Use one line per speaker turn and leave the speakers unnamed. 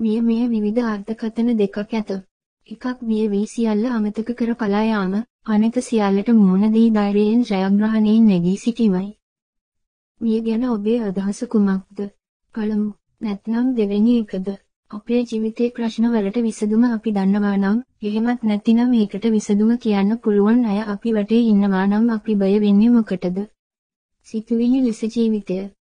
මිය මිය විවිධ අර්ථකථන දෙකක් ඇත. එකක් මිය වී සියල්ල අමතක කර පලා යාම, අනෙක සියල්ලට මුහුණ දී ධෛර්යයෙන් ජයග්‍රහණයෙන් නැගී සිටීමයි. මිය ගැන ඔබේ අදහස කුමක්ද? පළමු, නැත්නම් දෙවෙනි එකද? අපේ ජීවිතේ ප්‍රශ්න වලට විසඳුම අපි දන්නවා නම්, එහෙමත් නැතිනම් ඒකට විසඳුම කියන්න පුළුවන් අය අපි වටේ ඉන්නවා නම් අපි බය වෙන්නේ මොකටද? සිතුවිලි ලෙස ජීවිතය